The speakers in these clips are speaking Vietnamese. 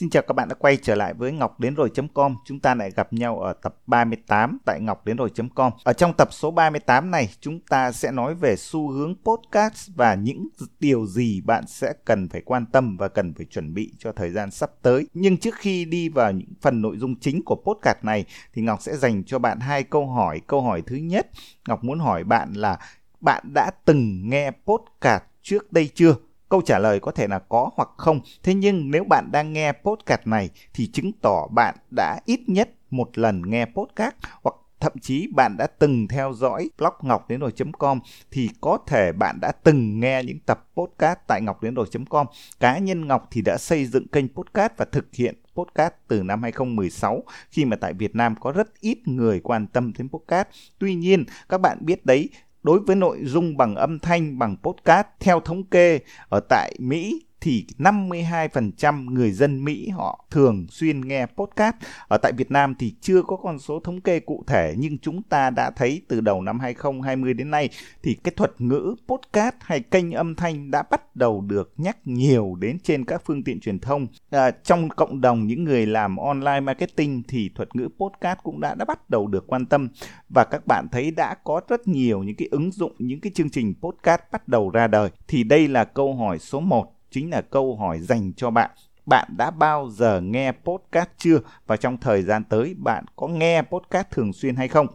Xin chào các bạn đã quay trở lại với Ngọc Đến Rồi.com. Chúng ta lại gặp nhau ở tập 38 tại Ngọc Đến Rồi.com. Ở trong tập số 38 này, chúng ta sẽ nói về xu hướng podcast và những điều gì bạn sẽ cần phải quan tâm và cần phải chuẩn bị cho thời gian sắp tới. Nhưng trước khi đi vào những phần nội dung chính của podcast này, thì Ngọc sẽ dành cho bạn hai câu hỏi. Câu hỏi thứ nhất, Ngọc muốn hỏi bạn là bạn đã từng nghe podcast trước đây chưa? Câu trả lời có thể là có hoặc không. Thế nhưng nếu bạn đang nghe podcast này thì chứng tỏ bạn đã ít nhất một lần nghe podcast hoặc thậm chí bạn đã từng theo dõi blog ngọc đến rồi.com thì có thể bạn đã từng nghe những tập podcast tại ngọc đến rồi.com. Cá nhân Ngọc thì đã xây dựng kênh podcast và thực hiện podcast từ năm 2016 khi mà tại Việt Nam có rất ít người quan tâm đến podcast. Tuy nhiên, các bạn biết đấy, đối với nội dung bằng âm thanh, bằng podcast theo thống kê ở tại Mỹ thì 52% người dân Mỹ họ thường xuyên nghe podcast. Ở tại Việt Nam thì chưa có con số thống kê cụ thể nhưng chúng ta đã thấy từ đầu năm 2020 đến nay thì cái thuật ngữ podcast hay kênh âm thanh đã bắt đầu được nhắc nhiều đến trên các phương tiện truyền thông. À, trong cộng đồng những người làm online marketing thì thuật ngữ podcast cũng đã đã bắt đầu được quan tâm và các bạn thấy đã có rất nhiều những cái ứng dụng những cái chương trình podcast bắt đầu ra đời. Thì đây là câu hỏi số 1 chính là câu hỏi dành cho bạn. Bạn đã bao giờ nghe podcast chưa? Và trong thời gian tới bạn có nghe podcast thường xuyên hay không?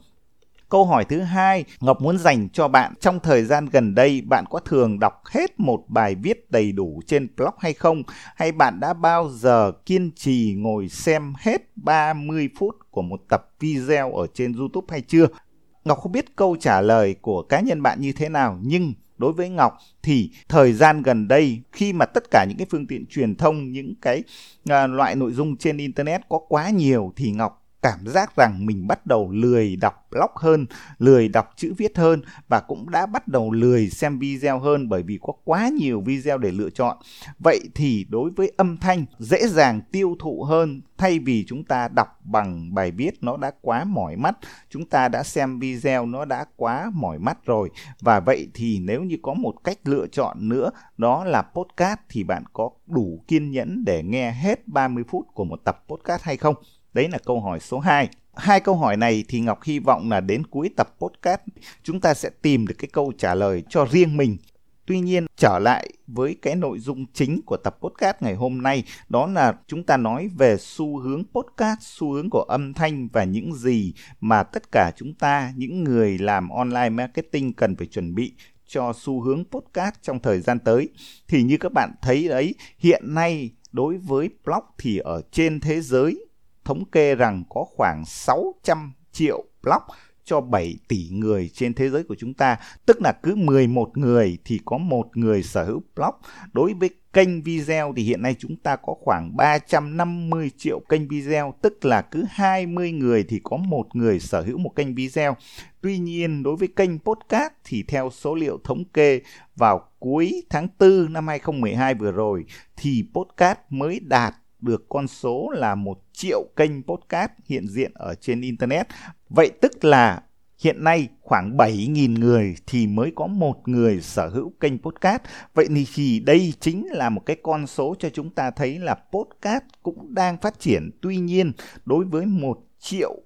Câu hỏi thứ hai, Ngọc muốn dành cho bạn trong thời gian gần đây bạn có thường đọc hết một bài viết đầy đủ trên blog hay không? Hay bạn đã bao giờ kiên trì ngồi xem hết 30 phút của một tập video ở trên YouTube hay chưa? Ngọc không biết câu trả lời của cá nhân bạn như thế nào nhưng đối với Ngọc thì thời gian gần đây khi mà tất cả những cái phương tiện truyền thông những cái uh, loại nội dung trên internet có quá nhiều thì Ngọc cảm giác rằng mình bắt đầu lười đọc blog hơn, lười đọc chữ viết hơn và cũng đã bắt đầu lười xem video hơn bởi vì có quá nhiều video để lựa chọn. Vậy thì đối với âm thanh dễ dàng tiêu thụ hơn thay vì chúng ta đọc bằng bài viết nó đã quá mỏi mắt, chúng ta đã xem video nó đã quá mỏi mắt rồi. Và vậy thì nếu như có một cách lựa chọn nữa đó là podcast thì bạn có đủ kiên nhẫn để nghe hết 30 phút của một tập podcast hay không? Đấy là câu hỏi số 2. Hai câu hỏi này thì Ngọc hy vọng là đến cuối tập podcast chúng ta sẽ tìm được cái câu trả lời cho riêng mình. Tuy nhiên trở lại với cái nội dung chính của tập podcast ngày hôm nay đó là chúng ta nói về xu hướng podcast, xu hướng của âm thanh và những gì mà tất cả chúng ta những người làm online marketing cần phải chuẩn bị cho xu hướng podcast trong thời gian tới. Thì như các bạn thấy đấy, hiện nay đối với blog thì ở trên thế giới thống kê rằng có khoảng 600 triệu block cho 7 tỷ người trên thế giới của chúng ta, tức là cứ 11 người thì có một người sở hữu blog. Đối với kênh video thì hiện nay chúng ta có khoảng 350 triệu kênh video, tức là cứ 20 người thì có một người sở hữu một kênh video. Tuy nhiên đối với kênh podcast thì theo số liệu thống kê vào cuối tháng 4 năm 2012 vừa rồi thì podcast mới đạt được con số là một triệu kênh podcast hiện diện ở trên Internet. Vậy tức là hiện nay khoảng 7.000 người thì mới có một người sở hữu kênh podcast. Vậy thì đây chính là một cái con số cho chúng ta thấy là podcast cũng đang phát triển. Tuy nhiên, đối với một triệu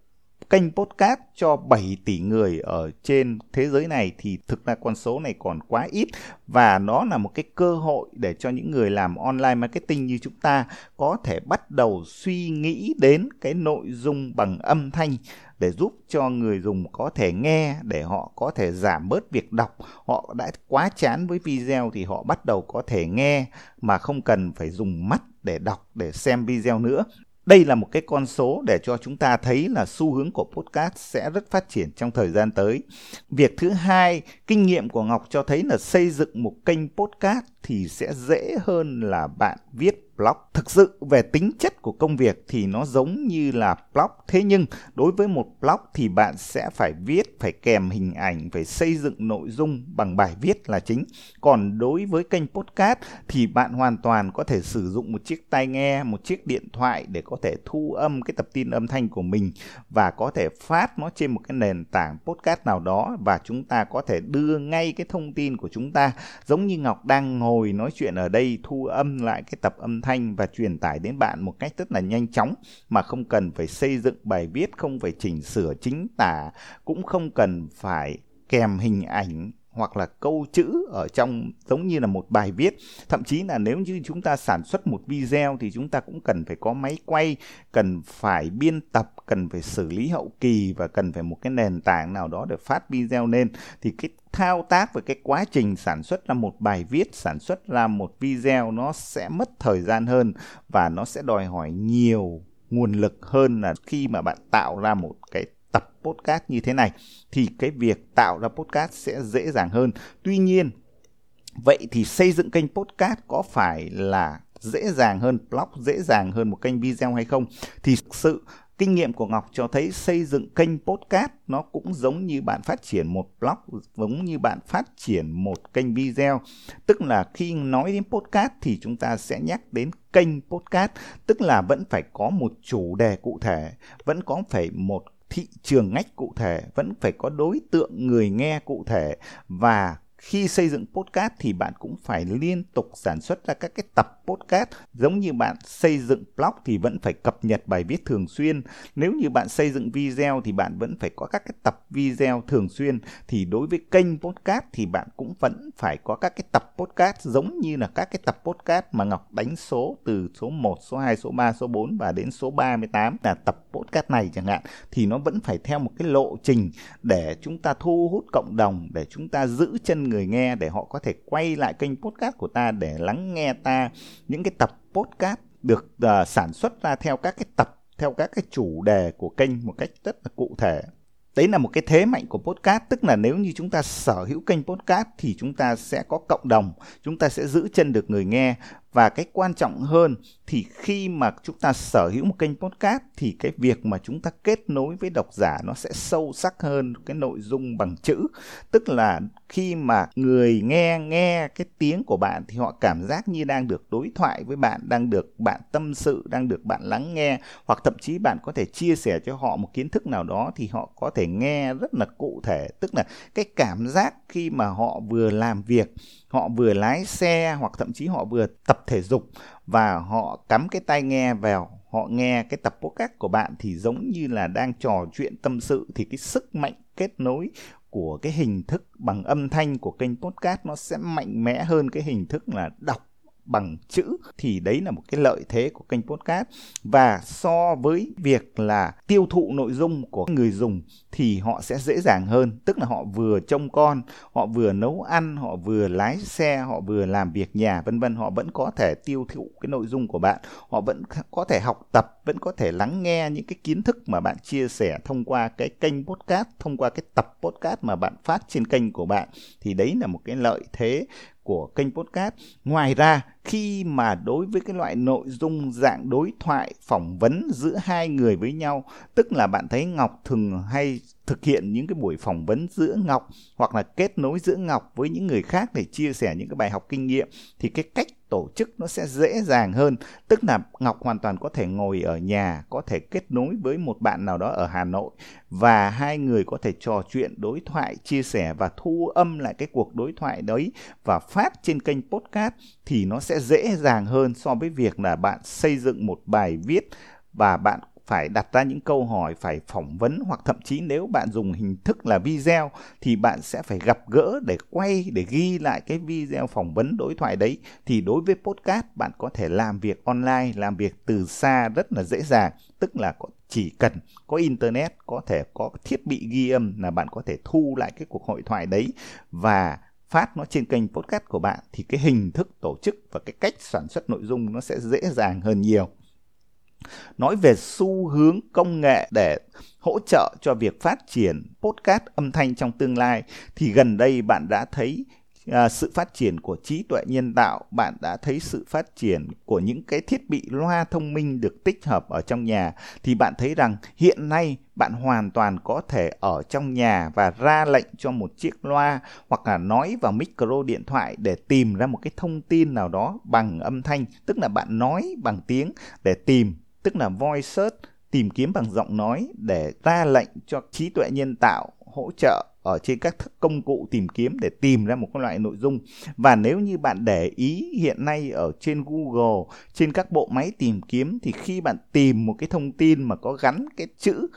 kênh podcast cho 7 tỷ người ở trên thế giới này thì thực ra con số này còn quá ít. Và nó là một cái cơ hội để cho những người làm online marketing như chúng ta có thể bắt đầu suy nghĩ đến cái nội dung bằng âm thanh để giúp cho người dùng có thể nghe, để họ có thể giảm bớt việc đọc. Họ đã quá chán với video thì họ bắt đầu có thể nghe mà không cần phải dùng mắt để đọc để xem video nữa đây là một cái con số để cho chúng ta thấy là xu hướng của podcast sẽ rất phát triển trong thời gian tới. Việc thứ hai, kinh nghiệm của Ngọc cho thấy là xây dựng một kênh podcast thì sẽ dễ hơn là bạn viết blog. Thực sự về tính chất của công việc thì nó giống như là blog. Thế nhưng đối với một blog thì bạn sẽ phải viết, phải kèm hình ảnh, phải xây dựng nội dung bằng bài viết là chính. Còn đối với kênh podcast thì bạn hoàn toàn có thể sử dụng một chiếc tai nghe, một chiếc điện thoại để có thể thu âm cái tập tin âm thanh của mình và có thể phát nó trên một cái nền tảng podcast nào đó và chúng ta có thể đưa ngay cái thông tin của chúng ta giống như Ngọc đang ngồi nói chuyện ở đây thu âm lại cái tập âm thanh và truyền tải đến bạn một cách rất là nhanh chóng mà không cần phải xây dựng bài viết, không phải chỉnh sửa chính tả, cũng không cần phải kèm hình ảnh hoặc là câu chữ ở trong giống như là một bài viết. Thậm chí là nếu như chúng ta sản xuất một video thì chúng ta cũng cần phải có máy quay, cần phải biên tập, cần phải xử lý hậu kỳ và cần phải một cái nền tảng nào đó để phát video lên. Thì cái thao tác và cái quá trình sản xuất ra một bài viết, sản xuất ra một video nó sẽ mất thời gian hơn và nó sẽ đòi hỏi nhiều nguồn lực hơn là khi mà bạn tạo ra một cái tập podcast như thế này thì cái việc tạo ra podcast sẽ dễ dàng hơn. Tuy nhiên, vậy thì xây dựng kênh podcast có phải là dễ dàng hơn blog, dễ dàng hơn một kênh video hay không? Thì sự kinh nghiệm của Ngọc cho thấy xây dựng kênh podcast nó cũng giống như bạn phát triển một blog, giống như bạn phát triển một kênh video. Tức là khi nói đến podcast thì chúng ta sẽ nhắc đến kênh podcast, tức là vẫn phải có một chủ đề cụ thể, vẫn có phải một thị trường ngách cụ thể vẫn phải có đối tượng người nghe cụ thể. Và khi xây dựng podcast thì bạn cũng phải liên tục sản xuất ra các cái tập podcast. Giống như bạn xây dựng blog thì vẫn phải cập nhật bài viết thường xuyên. Nếu như bạn xây dựng video thì bạn vẫn phải có các cái tập video thường xuyên. Thì đối với kênh podcast thì bạn cũng vẫn phải có các cái tập podcast. Giống như là các cái tập podcast mà Ngọc đánh số từ số 1, số 2, số 3, số 4 và đến số 38 là tập podcast này chẳng hạn thì nó vẫn phải theo một cái lộ trình để chúng ta thu hút cộng đồng để chúng ta giữ chân người nghe để họ có thể quay lại kênh podcast của ta để lắng nghe ta những cái tập podcast được uh, sản xuất ra theo các cái tập theo các cái chủ đề của kênh một cách rất là cụ thể. Đấy là một cái thế mạnh của podcast. Tức là nếu như chúng ta sở hữu kênh podcast thì chúng ta sẽ có cộng đồng chúng ta sẽ giữ chân được người nghe và cái quan trọng hơn thì khi mà chúng ta sở hữu một kênh podcast thì cái việc mà chúng ta kết nối với độc giả nó sẽ sâu sắc hơn cái nội dung bằng chữ. Tức là khi mà người nghe nghe cái tiếng của bạn thì họ cảm giác như đang được đối thoại với bạn, đang được bạn tâm sự, đang được bạn lắng nghe. Hoặc thậm chí bạn có thể chia sẻ cho họ một kiến thức nào đó thì họ có thể nghe rất là cụ thể. Tức là cái cảm giác khi mà họ vừa làm việc họ vừa lái xe hoặc thậm chí họ vừa tập thể dục và họ cắm cái tai nghe vào, họ nghe cái tập podcast của bạn thì giống như là đang trò chuyện tâm sự thì cái sức mạnh kết nối của cái hình thức bằng âm thanh của kênh podcast nó sẽ mạnh mẽ hơn cái hình thức là đọc bằng chữ thì đấy là một cái lợi thế của kênh podcast. Và so với việc là tiêu thụ nội dung của người dùng thì họ sẽ dễ dàng hơn. Tức là họ vừa trông con họ vừa nấu ăn họ vừa lái xe họ vừa làm việc nhà vân vân. Họ vẫn có thể tiêu thụ cái nội dung của bạn. Họ vẫn có thể học tập vẫn có thể lắng nghe những cái kiến thức mà bạn chia sẻ thông qua cái kênh podcast thông qua cái tập podcast mà bạn phát trên kênh của bạn. Thì đấy là một cái lợi thế của kênh podcast. Ngoài ra, khi mà đối với cái loại nội dung dạng đối thoại phỏng vấn giữa hai người với nhau, tức là bạn thấy Ngọc thường hay thực hiện những cái buổi phỏng vấn giữa Ngọc hoặc là kết nối giữa Ngọc với những người khác để chia sẻ những cái bài học kinh nghiệm thì cái cách tổ chức nó sẽ dễ dàng hơn. Tức là ngọc hoàn toàn có thể ngồi ở nhà, có thể kết nối với một bạn nào đó ở hà nội và hai người có thể trò chuyện, đối thoại, chia sẻ và thu âm lại cái cuộc đối thoại đấy và phát trên kênh podcast thì nó sẽ dễ dàng hơn so với việc là bạn xây dựng một bài viết và bạn phải đặt ra những câu hỏi, phải phỏng vấn hoặc thậm chí nếu bạn dùng hình thức là video thì bạn sẽ phải gặp gỡ để quay, để ghi lại cái video phỏng vấn đối thoại đấy. Thì đối với podcast, bạn có thể làm việc online, làm việc từ xa rất là dễ dàng, tức là chỉ cần có internet, có thể có thiết bị ghi âm là bạn có thể thu lại cái cuộc hội thoại đấy và phát nó trên kênh podcast của bạn. Thì cái hình thức tổ chức và cái cách sản xuất nội dung nó sẽ dễ dàng hơn nhiều nói về xu hướng công nghệ để hỗ trợ cho việc phát triển podcast âm thanh trong tương lai thì gần đây bạn đã thấy à, sự phát triển của trí tuệ nhân tạo bạn đã thấy sự phát triển của những cái thiết bị loa thông minh được tích hợp ở trong nhà thì bạn thấy rằng hiện nay bạn hoàn toàn có thể ở trong nhà và ra lệnh cho một chiếc loa hoặc là nói vào micro điện thoại để tìm ra một cái thông tin nào đó bằng âm thanh tức là bạn nói bằng tiếng để tìm tức là voice search, tìm kiếm bằng giọng nói để ra lệnh cho trí tuệ nhân tạo hỗ trợ ở trên các công cụ tìm kiếm để tìm ra một cái loại nội dung. Và nếu như bạn để ý hiện nay ở trên Google, trên các bộ máy tìm kiếm, thì khi bạn tìm một cái thông tin mà có gắn cái chữ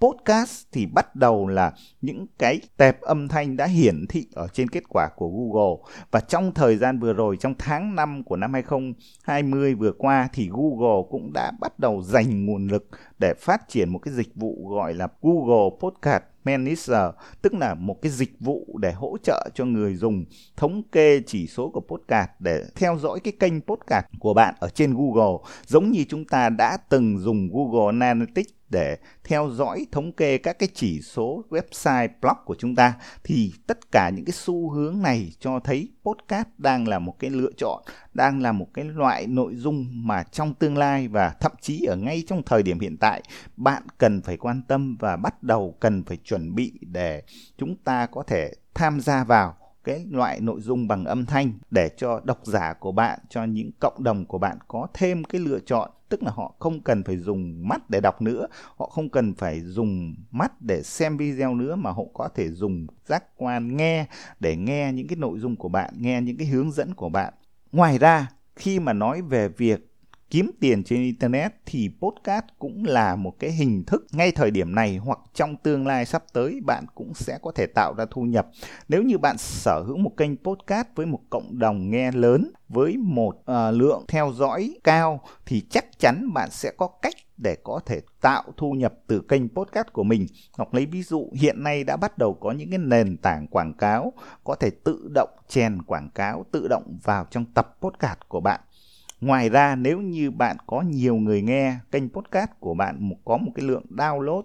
podcast thì bắt đầu là những cái tệp âm thanh đã hiển thị ở trên kết quả của Google. Và trong thời gian vừa rồi, trong tháng 5 của năm 2020 vừa qua thì Google cũng đã bắt đầu dành nguồn lực để phát triển một cái dịch vụ gọi là Google Podcast Manager, tức là một cái dịch vụ để hỗ trợ cho người dùng thống kê chỉ số của podcast để theo dõi cái kênh podcast của bạn ở trên Google. Giống như chúng ta đã từng dùng Google Analytics để theo dõi, thống kê các cái chỉ số website, blog của chúng ta, thì tất cả những cái xu hướng này cho thấy podcast đang là một cái lựa chọn, đang là một cái loại nội dung mà trong tương lai và thậm chí ở ngay trong thời điểm hiện tại, bạn cần phải quan tâm và bắt đầu cần phải chuẩn bị để chúng ta có thể tham gia vào cái loại nội dung bằng âm thanh để cho độc giả của bạn, cho những cộng đồng của bạn có thêm cái lựa chọn. Tức là họ không cần phải dùng mắt để đọc nữa, họ không cần phải dùng mắt để xem video nữa, mà họ có thể dùng giác quan nghe để nghe những cái nội dung của bạn, nghe những cái hướng dẫn của bạn. Ngoài ra, khi mà nói về việc kiếm tiền trên internet thì podcast cũng là một cái hình thức ngay thời điểm này hoặc trong tương lai sắp tới bạn cũng sẽ có thể tạo ra thu nhập nếu như bạn sở hữu một kênh podcast với một cộng đồng nghe lớn với một uh, lượng theo dõi cao thì chắc chắn bạn sẽ có cách để có thể tạo thu nhập từ kênh podcast của mình. Ngọc lấy ví dụ hiện nay đã bắt đầu có những cái nền tảng quảng cáo có thể tự động chèn quảng cáo tự động vào trong tập podcast của bạn Ngoài ra nếu như bạn có nhiều người nghe kênh podcast của bạn có một cái lượng download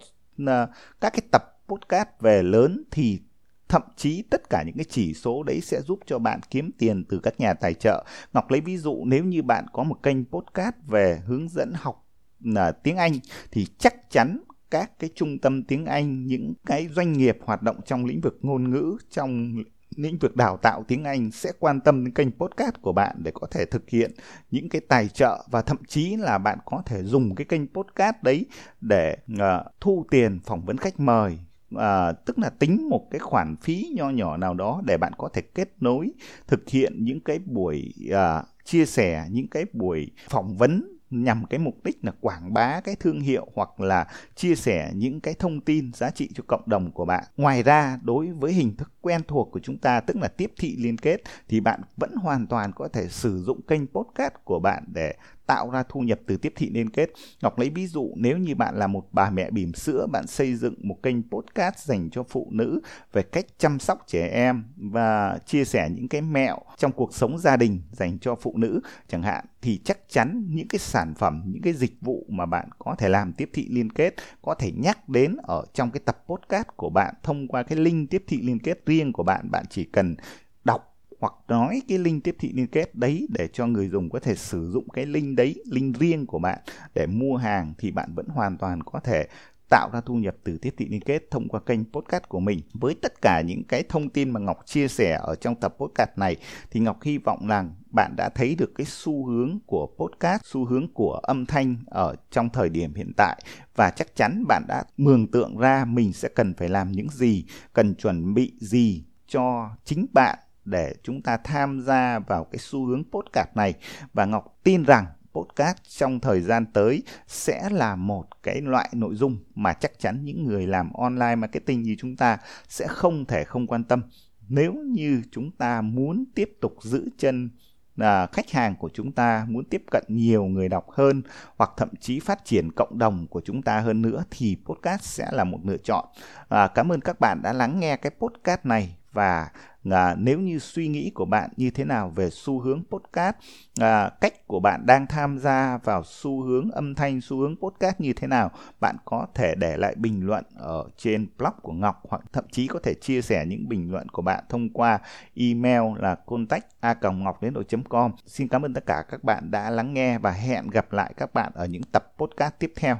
các cái tập podcast về lớn thì thậm chí tất cả những cái chỉ số đấy sẽ giúp cho bạn kiếm tiền từ các nhà tài trợ. Ngọc lấy ví dụ nếu như bạn có một kênh podcast về hướng dẫn học tiếng Anh thì chắc chắn các cái trung tâm tiếng Anh, những cái doanh nghiệp hoạt động trong lĩnh vực ngôn ngữ, trong lĩnh vực đào tạo tiếng Anh sẽ quan tâm đến kênh podcast của bạn để có thể thực hiện những cái tài trợ và thậm chí là bạn có thể dùng cái kênh podcast đấy để uh, thu tiền phỏng vấn khách mời. À, tức là tính một cái khoản phí nho nhỏ nào đó để bạn có thể kết nối thực hiện những cái buổi à, chia sẻ những cái buổi phỏng vấn nhằm cái mục đích là quảng bá cái thương hiệu hoặc là chia sẻ những cái thông tin giá trị cho cộng đồng của bạn. Ngoài ra, đối với hình thức quen thuộc của chúng ta tức là tiếp thị liên kết thì bạn vẫn hoàn toàn có thể sử dụng kênh podcast của bạn để tạo ra thu nhập từ tiếp thị liên kết. Ngọc lấy ví dụ nếu như bạn là một bà mẹ bỉm sữa, bạn xây dựng một kênh podcast dành cho phụ nữ về cách chăm sóc trẻ em và chia sẻ những cái mẹo trong cuộc sống gia đình dành cho phụ nữ chẳng hạn thì chắc chắn những cái sản phẩm, những cái dịch vụ mà bạn có thể làm tiếp thị liên kết có thể nhắc đến ở trong cái tập podcast của bạn thông qua cái link tiếp thị liên kết riêng của bạn, bạn chỉ cần hoặc nói cái link tiếp thị liên kết đấy để cho người dùng có thể sử dụng cái link đấy, link riêng của bạn để mua hàng thì bạn vẫn hoàn toàn có thể tạo ra thu nhập từ tiếp thị liên kết thông qua kênh podcast của mình. Với tất cả những cái thông tin mà Ngọc chia sẻ ở trong tập podcast này thì Ngọc hy vọng rằng bạn đã thấy được cái xu hướng của podcast, xu hướng của âm thanh ở trong thời điểm hiện tại và chắc chắn bạn đã mường tượng ra mình sẽ cần phải làm những gì, cần chuẩn bị gì cho chính bạn để chúng ta tham gia vào cái xu hướng podcast này và Ngọc tin rằng podcast trong thời gian tới sẽ là một cái loại nội dung mà chắc chắn những người làm online marketing như chúng ta sẽ không thể không quan tâm nếu như chúng ta muốn tiếp tục giữ chân là khách hàng của chúng ta muốn tiếp cận nhiều người đọc hơn hoặc thậm chí phát triển cộng đồng của chúng ta hơn nữa thì podcast sẽ là một lựa chọn. À, cảm ơn các bạn đã lắng nghe cái podcast này và à, nếu như suy nghĩ của bạn như thế nào về xu hướng podcast à, cách của bạn đang tham gia vào xu hướng âm thanh xu hướng podcast như thế nào bạn có thể để lại bình luận ở trên blog của Ngọc hoặc thậm chí có thể chia sẻ những bình luận của bạn thông qua email là contact a ngọc đến com. Xin cảm ơn tất cả các bạn đã lắng nghe và hẹn gặp lại các bạn ở những tập podcast tiếp theo.